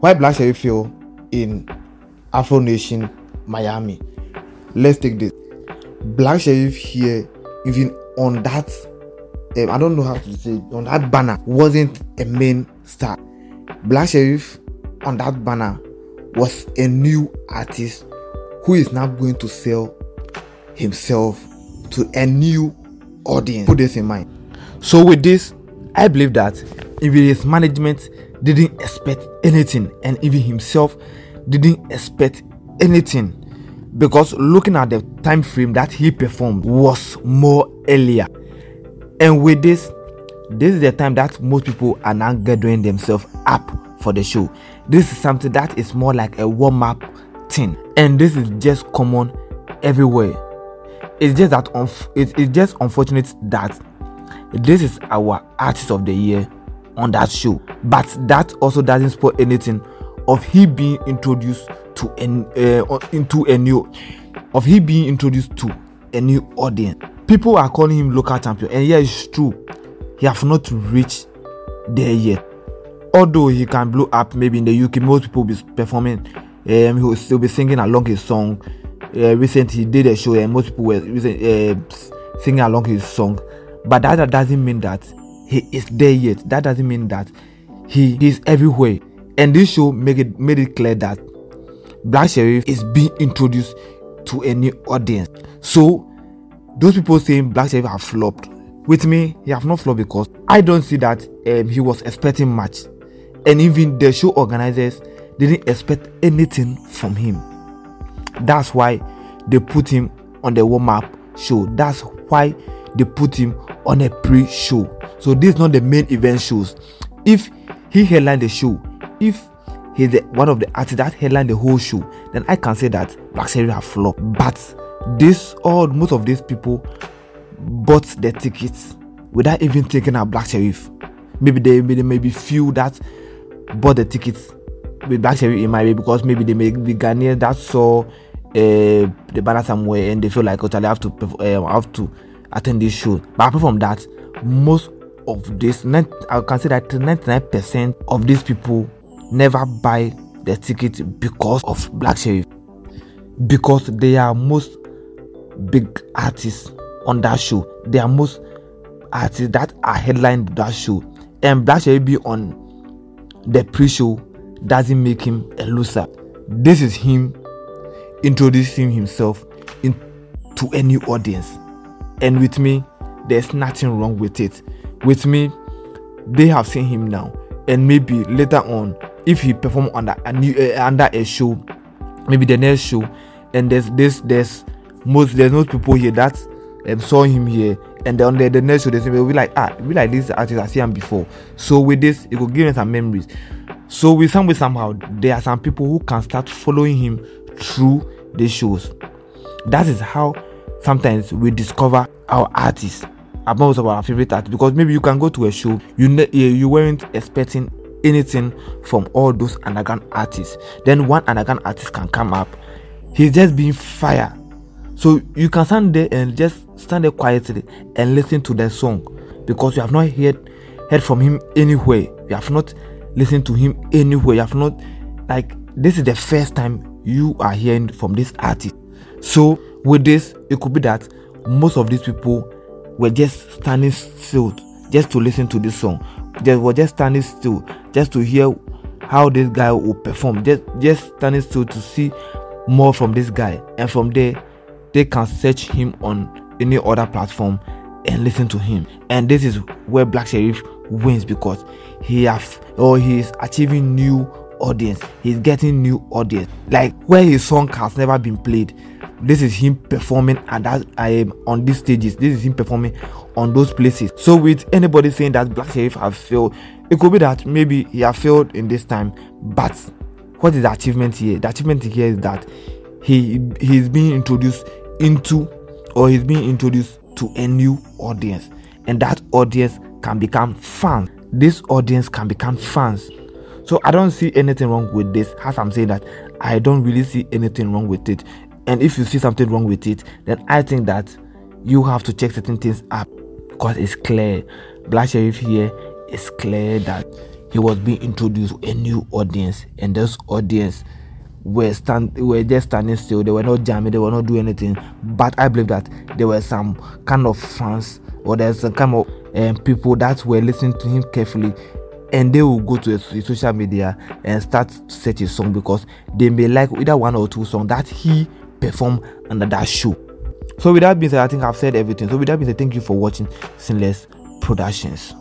why Black Sherif feel in Afro Nation Miami. Let's take this. Black Sherif here, even on that, um, I don't know how to say, on that banner, wasn't a main star. Black Sherif on that banner was a new artist who is now going to sell himself to a new audience. Put this in mind. So with this, I believe that if his management didn't expect anything and even himself didn't expect anything because looking at the time frame that he performed was more earlier. And with this this is the time that most people are now gathering themselves up for the show. This is something that is more like a warm-up thing. And this is just common everywhere. It's just that unf- it's, it's just unfortunate that this is our artist of the year on that show. But that also doesn't spoil anything of he being introduced to an uh, into a new of he being introduced to a new audience. People are calling him local champion and yeah it's true. He have not reached there yet. Although he can blow up maybe in the uk most people will be performing um he will still be singing along his song. Uh, recently he did a show and most people were uh, singing along his song. But that doesn't mean that he is there yet. That doesn't mean that he is everywhere. And this show made it made it clear that black sherif is being introduced to a new audience. So those people saying black sherif have flopped with me he have not flopped because i don't see that um, he was expecting much. And even the show organizers didn't expect anything from him. That's why they put him on the warm-up show. That's why they put him on a pre-show. So this is not the main event shows. If he headlined the show if he's the, one of the artists that headlined the whole show then i can say that black Sherif have flopped but this all most of these people bought the tickets without even thinking of black Sherif maybe they, maybe few that bought the tickets with black Sherif in my way because maybe they may be Ghanaians that saw uh, the banner somewhere and they feel like oh, I have to uh, have to attend this show. But apart from that, most of this, I can say that 99% of these people never buy the ticket because of Black Sherif, because they are most big artists on that show. They are most artists that are headlined that show, and Black Sherif be on the pre-show doesn't make him a loser. This is him introducing himself into a new audience. And with me, there's nothing wrong with it. With me, they have seen him now, and maybe later on, if he perform under a new uh, under a show, maybe the next show, and there's this there's most there's most people here that um, saw him here, and then the, the next show they will be like ah, be like this artist I see him before. So with this, it will give him some memories. So with some way somehow, there are some people who can start following him through the shows. That is how sometimes we discover our artists. Of our favorite artists because maybe you can go to a show you ne- eh, you weren't expecting anything from all those underground artists. Then one underground artist can come up he's just being fire. So you can stand there and just stand there quietly and listen to that song because you have not heard heard from him anywhere. You have not listened to him anywhere. You have not like this is the first time you are hearing from this artist. So with this it could be that most of these people were just standing still just to listen to this song. They were just standing still just to hear how this guy will perform. Just just standing still to see more from this guy. And from there they can search him on any other platform and listen to him. And this is where black sherif wins because he have or he is achieving new audience. He's getting new audience. Like where his song has never been played this is him performing and that i am on these stages. This is him performing on those places. So with anybody saying that black sherif have failed it could be that maybe he have failed in this time but what is the achievement here? The achievement here is that he he's being introduced into or he's being introduced to a new audience. And that audience can become fans. This audience can become fans. So i don't see anything wrong with this. As i'm saying that i don't really see anything wrong with it and if you see something wrong with it then i think that you have to check certain things up because it's clear black sherif here is clear that he was being introduced to a new audience, and this audience were stand were just standing still. They were not jamming. They were not doing anything. But I believe that there were some kind of fans or there's some kind of um, people that were listening to him carefully and they will go to his social media and start to search his song because they may like either one or two songs that he performed under that show. So with that being said, I think I've said everything. So with that being said, thank you for watching Sinless Productions.